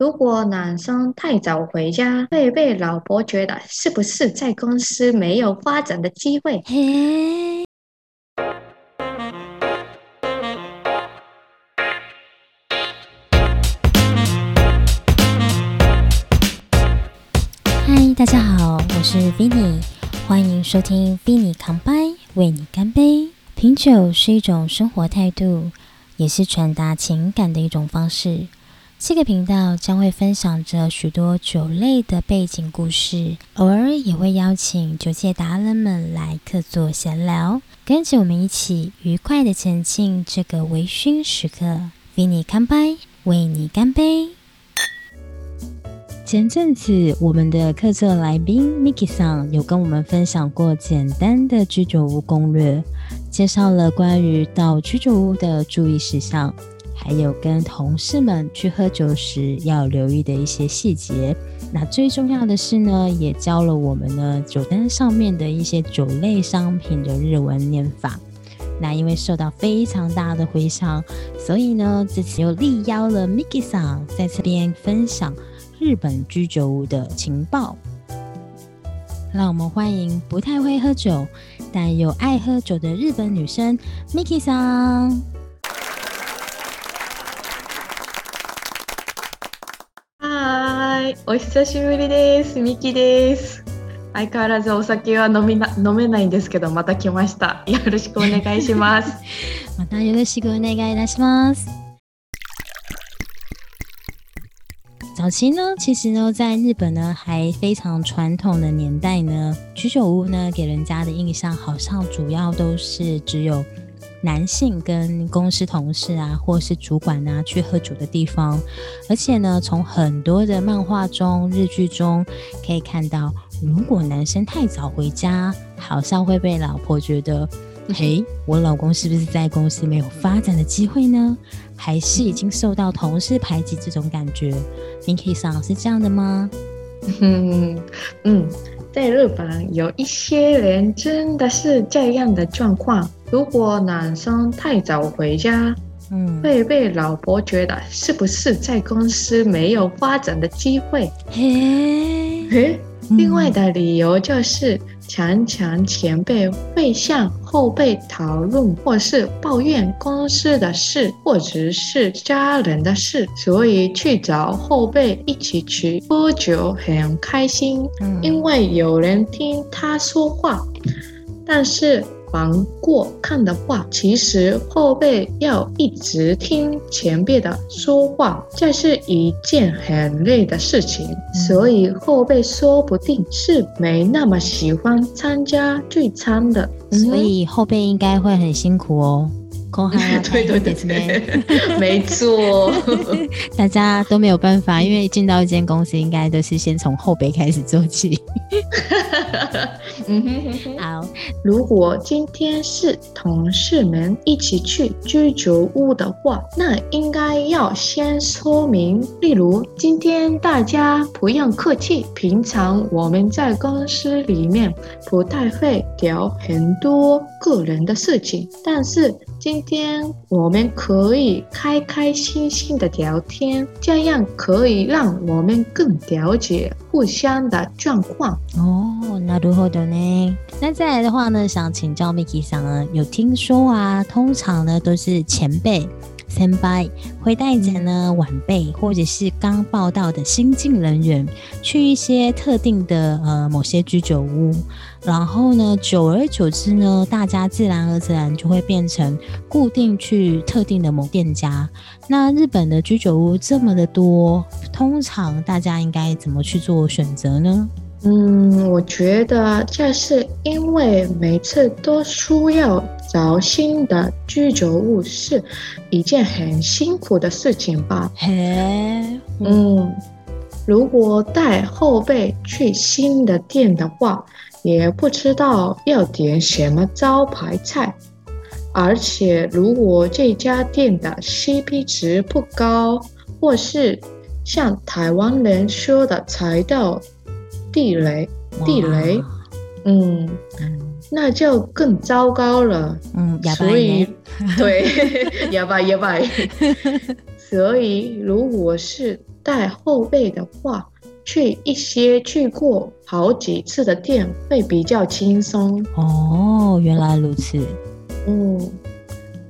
如果男生太早回家，会被老婆觉得是不是在公司没有发展的机会？嘿，嗨，大家好，我是 Vinny，欢迎收听 Vinny 康拜，为你干杯。品酒是一种生活态度，也是传达情感的一种方式。这个频道将会分享着许多酒类的背景故事，偶尔也会邀请酒界达人们来客座闲聊，跟着我们一起愉快的前进这个微醺时刻。为你干杯，为你干杯。前阵子，我们的客座来宾 Miki 桑有跟我们分享过简单的居酒屋攻略，介绍了关于到居酒屋的注意事项。还有跟同事们去喝酒时要留意的一些细节。那最重要的是呢，也教了我们呢酒单上面的一些酒类商品的日文念法。那因为受到非常大的回响，所以呢这次又力邀了 Miki 桑在这边分享日本居酒屋的情报。让我们欢迎不太会喝酒但又爱喝酒的日本女生 Miki 桑。お久しぶりです。ミキです。相変わらずお酒は飲みな飲めないんですけど、また来ました。よろしくお願いします。またよろしくお願いいたします。早期呢，其实呢，在日本呢，还非常传统的年代呢，居酒屋呢，给人家的印象好像主要都是只有。男性跟公司同事啊，或是主管啊，去喝酒的地方。而且呢，从很多的漫画中、日剧中可以看到，如果男生太早回家，好像会被老婆觉得，嘿，我老公是不是在公司没有发展的机会呢？还是已经受到同事排挤这种感觉？你可以想是这样的吗？嗯嗯。在日本，有一些人真的是这样的状况。如果男生太早回家，嗯，会被老婆觉得是不是在公司没有发展的机会？嘿，嘿，另外的理由就是。常常前辈会向后辈讨论或是抱怨公司的事，或者是家人的事，所以去找后辈一起去喝酒很开心，因为有人听他说话。但是。反过看的话，其实后辈要一直听前辈的说话，这是一件很累的事情。所以后辈说不定是没那么喜欢参加聚餐的。所以后辈应该会很辛苦哦。对对对对，没错，大家都没有办法，因为进到一间公司，应该都是先从后辈开始做起。嗯哼，好。如果今天是同事们一起去居酒屋的话，那应该要先说明，例如今天大家不用客气，平常我们在公司里面不太会聊很多个人的事情，但是。今天我们可以开开心心的聊天，这样可以让我们更了解互相的状况。哦，那如何的呢？那再来的话呢，想请教 Miki 上呢，有听说啊，通常呢都是前辈。先辈会带着呢晚辈或者是刚报道的新进人员去一些特定的呃某些居酒屋，然后呢久而久之呢，大家自然而然就会变成固定去特定的某店家。那日本的居酒屋这么的多，通常大家应该怎么去做选择呢？嗯，我觉得这是因为每次都需要找新的居酒屋是一件很辛苦的事情吧。嘿，嗯，如果带后辈去新的店的话，也不知道要点什么招牌菜，而且如果这家店的 CP 值不高，或是像台湾人说的踩到。地雷，地雷，嗯，那就更糟糕了。嗯，所以，对，哑巴哑巴。所以，如果是带后背的话，去一些去过好几次的店会比较轻松。哦，原来如此。嗯，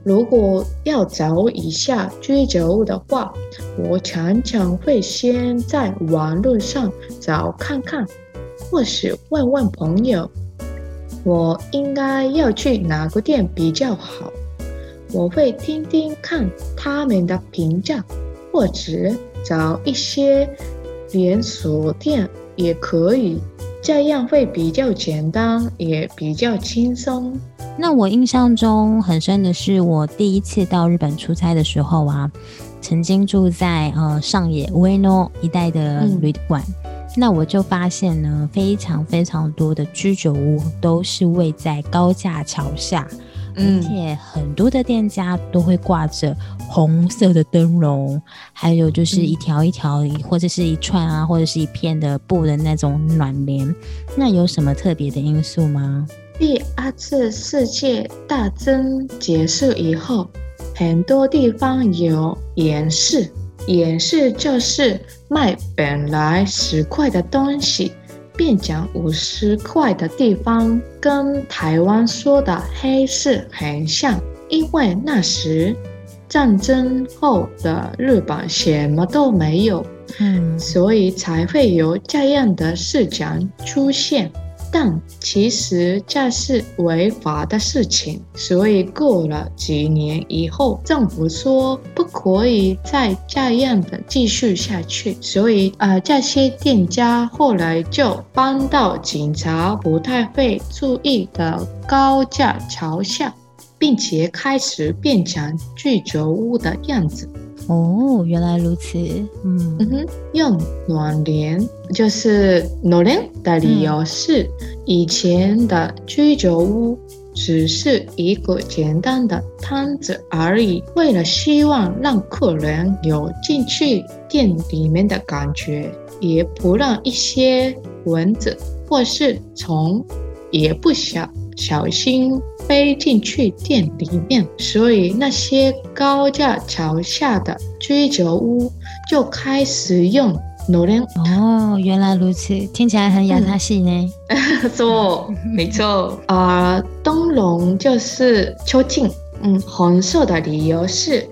如果要找一下居酒屋的话，我常常会先在网络上找看看，或是问问朋友，我应该要去哪个店比较好。我会听听看他们的评价，或者找一些连锁店也可以，这样会比较简单，也比较轻松。那我印象中很深的是，我第一次到日本出差的时候啊，曾经住在呃上野 Ueno 一带的旅馆，那我就发现呢，非常非常多的居酒屋都是位在高架桥下。而且很多的店家都会挂着红色的灯笼，还有就是一条一条或者是一串啊，或者是一片的布的那种暖帘。那有什么特别的因素吗？第二次世界大战结束以后，很多地方有演示，演示就是卖本来十块的东西。变讲五十块的地方，跟台湾说的黑市很像，因为那时战争后的日本什么都没有，嗯，所以才会有这样的市场出现。但其实这是违法的事情，所以过了几年以后，政府说不可以再这样的继续下去，所以呃这些店家后来就搬到警察不太会注意的高架桥下，并且开始变成居酒屋的样子。哦，原来如此。嗯哼，用暖帘就是暖帘的理由是，以前的居酒屋只是一个简单的摊子而已。为了希望让客人有进去店里面的感觉，也不让一些蚊子或是虫也不想小心。飞进去店里面，所以那些高架桥下的居酒屋就开始用暖帘。哦，原来如此，听起来很亚他系呢。错，没错。啊，灯笼就是秋静。嗯，红色的理由是，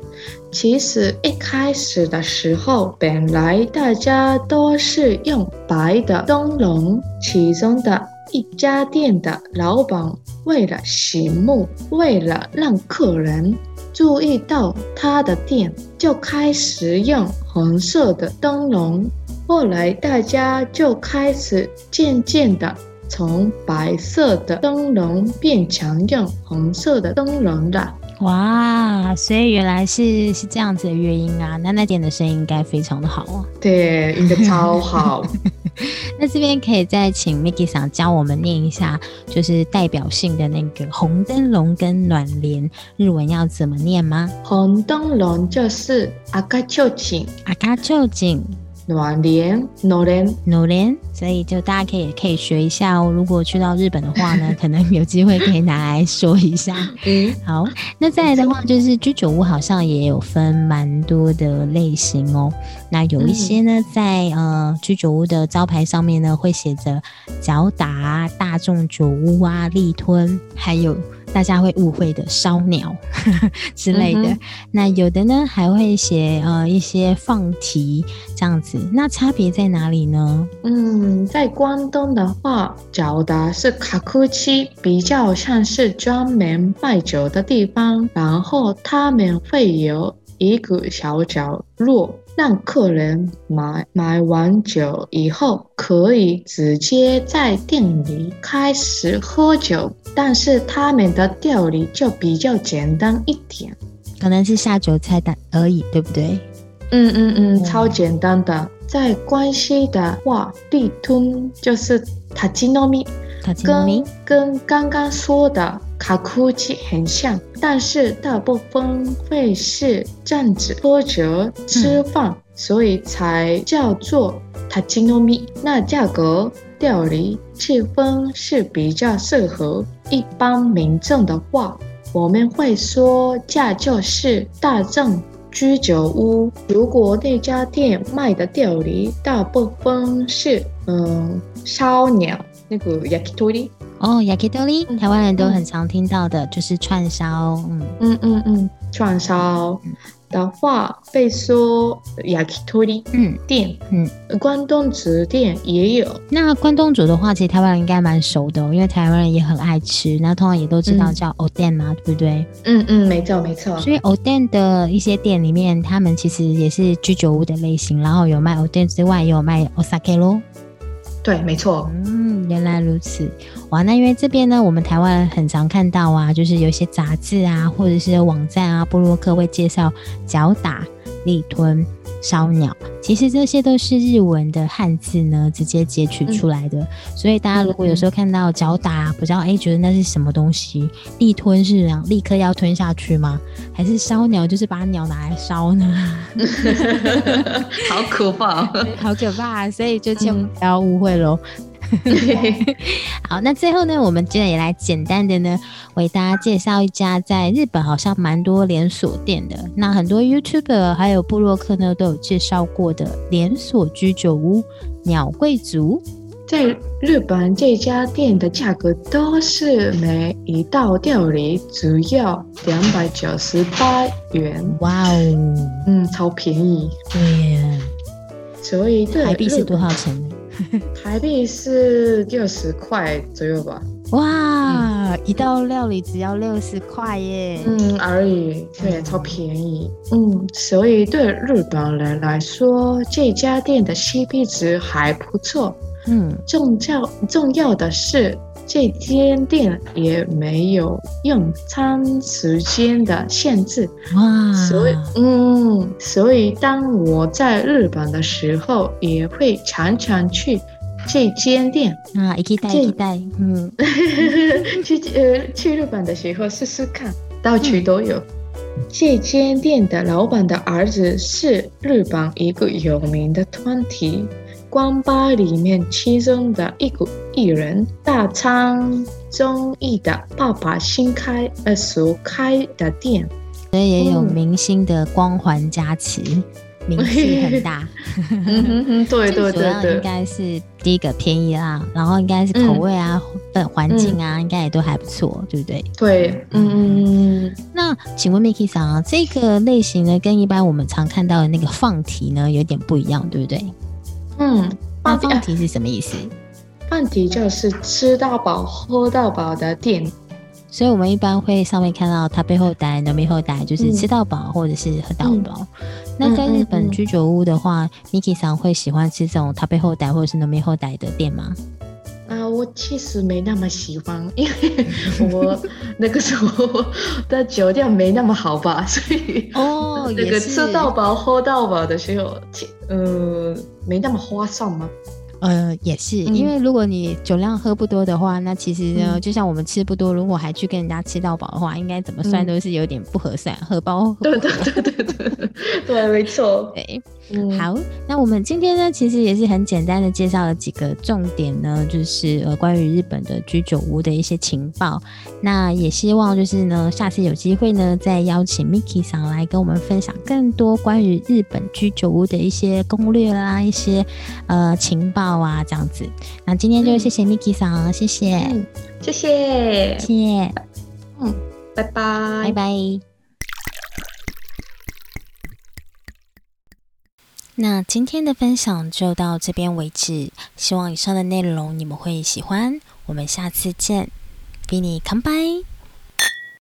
其实一开始的时候，本来大家都是用白的灯笼，其中的。一家店的老板为了醒目，为了让客人注意到他的店，就开始用红色的灯笼。后来大家就开始渐渐的从白色的灯笼变成用红色的灯笼了。哇，所以原来是是这样子的原因啊！那那点的声音应该非常的好啊。对，应该超好。那这边可以再请 Miki 想教我们念一下，就是代表性的那个红灯笼跟暖帘，日文要怎么念吗？红灯笼就是阿卡秋景，阿卡秋景。暖帘，暖帘，暖帘，所以就大家可以可以学一下哦。如果去到日本的话呢，可能有机会可以拿来说一下。嗯，好。那再来的话，就是居酒屋好像也有分蛮多的类型哦。那有一些呢，在呃居酒屋的招牌上面呢，会写着脚打、大众酒屋啊、立吞，还有。大家会误会的烧鸟 之类的，那有的呢还会写呃一些放题这样子，那差别在哪里呢？嗯，在关东的话，找的是卡库奇，比较像是专门卖酒的地方，然后他们会有一个小角落。让客人买买完酒以后，可以直接在店里开始喝酒，但是他们的料理就比较简单一点，可能是下酒菜单而已，对不对？嗯嗯嗯，超简单的。在关西的话，地吞就是塔吉诺米，跟跟刚刚说的卡库奇很像。但是大部分会是站着喝酒吃饭，所以才叫做塔吉诺米。那价格、料理、气氛是比较适合一般民众的话，我们会说价就是大众居酒屋，如果那家店卖的料理大部分是嗯烧鸟，那个 yakitori 哦，yakitori，台湾人都很常听到的，就是串烧，嗯嗯嗯嗯，串烧。的话，被说 yakitori 嗯店嗯，关东煮店也有。那关东煮的话，其实台湾人应该蛮熟的，因为台湾人也很爱吃。那通常也都知道叫 oden 嘛，对不对？嗯嗯，没错没错。所以 oden 的一些店里面，他们其实也是居酒屋的类型，然后有卖 oden 之外，也有卖 osake 咯。对，没错。嗯，原来如此。哇，那因为这边呢，我们台湾很常看到啊，就是有些杂志啊，或者是网站啊，布洛克会介绍脚打、立臀、烧鸟，其实这些都是日文的汉字呢，直接截取出来的。所以大家如果有时候看到脚打，不知道哎，觉得那是什么东西？立吞是立刻要吞下去吗？还是烧鸟就是把鸟拿来烧呢？好可怕，好可怕，所以就千万不要误会喽。好，那最后呢，我们今天也来简单的呢，为大家介绍一家在日本好像蛮多连锁店的，那很多 YouTuber 还有布洛克呢都有介绍过的连锁居酒屋鸟贵族。在日本这家店的价格都是每一道料理只要两百九十八元。哇哦，嗯，超便宜。对，所以台币是多少钱？台币是六十块左右吧。哇，一道料理只要六十块耶。嗯，而已，对，超便宜。嗯，所以对日本人来说，这家店的 CP 值还不错。嗯，重要重要的是，这间店也没有用餐时间的限制。哇，所以，嗯，所以当我在日本的时候，也会常常去这间店。啊，一代一代，嗯，去呃去日本的时候试试看，到处都有。这间店的老板的儿子是日本一个有名的团体。光吧里面其中的一股艺人，大仓忠义的爸爸新开呃所开的店，所以也有明星的光环加持，名气很大。对对对对，应该是第一个便宜啦，然后应该是口味啊、呃环境啊，应该也都还不错，对不对？对，嗯。那请问 Miki 桑啊，这个类型呢，跟一般我们常看到的那个放题呢，有点不一样，对不对？嗯，放题是什么意思？放题就是吃到饱、喝到饱的店，所以我们一般会上面看到它背后带、的背后带，就是吃到饱或者是喝到饱。那在日本居酒屋的话，Miki 桑会喜欢吃这种它背后带或者是的背后带的店吗？啊，我其实没那么喜欢，因为我那个时候的酒店没那么好吧，所以哦，那个吃到饱、喝到饱的时候，呃，没那么划算吗？呃，也是，因为如果你酒量喝不多的话，那其实呢，就像我们吃不多，如果还去跟人家吃到饱的话，应该怎么算都是有点不合算，荷包。对对对对对，对，没错。对，好，那我们今天呢，其实也是很简单的介绍了几个重点呢，就是呃关于日本的居酒屋的一些情报。那也希望就是呢，下次有机会呢，再邀请 Miki 上来跟我们分享更多关于日本居酒屋的一些攻略啦，一些呃情报。啊，这样子，那今天就谢谢 Miki 桑，谢谢，谢谢，谢谢，嗯，拜拜，拜拜。那今天的分享就到这边为止，希望以上的内容你们会喜欢，我们下次见，比你 come by。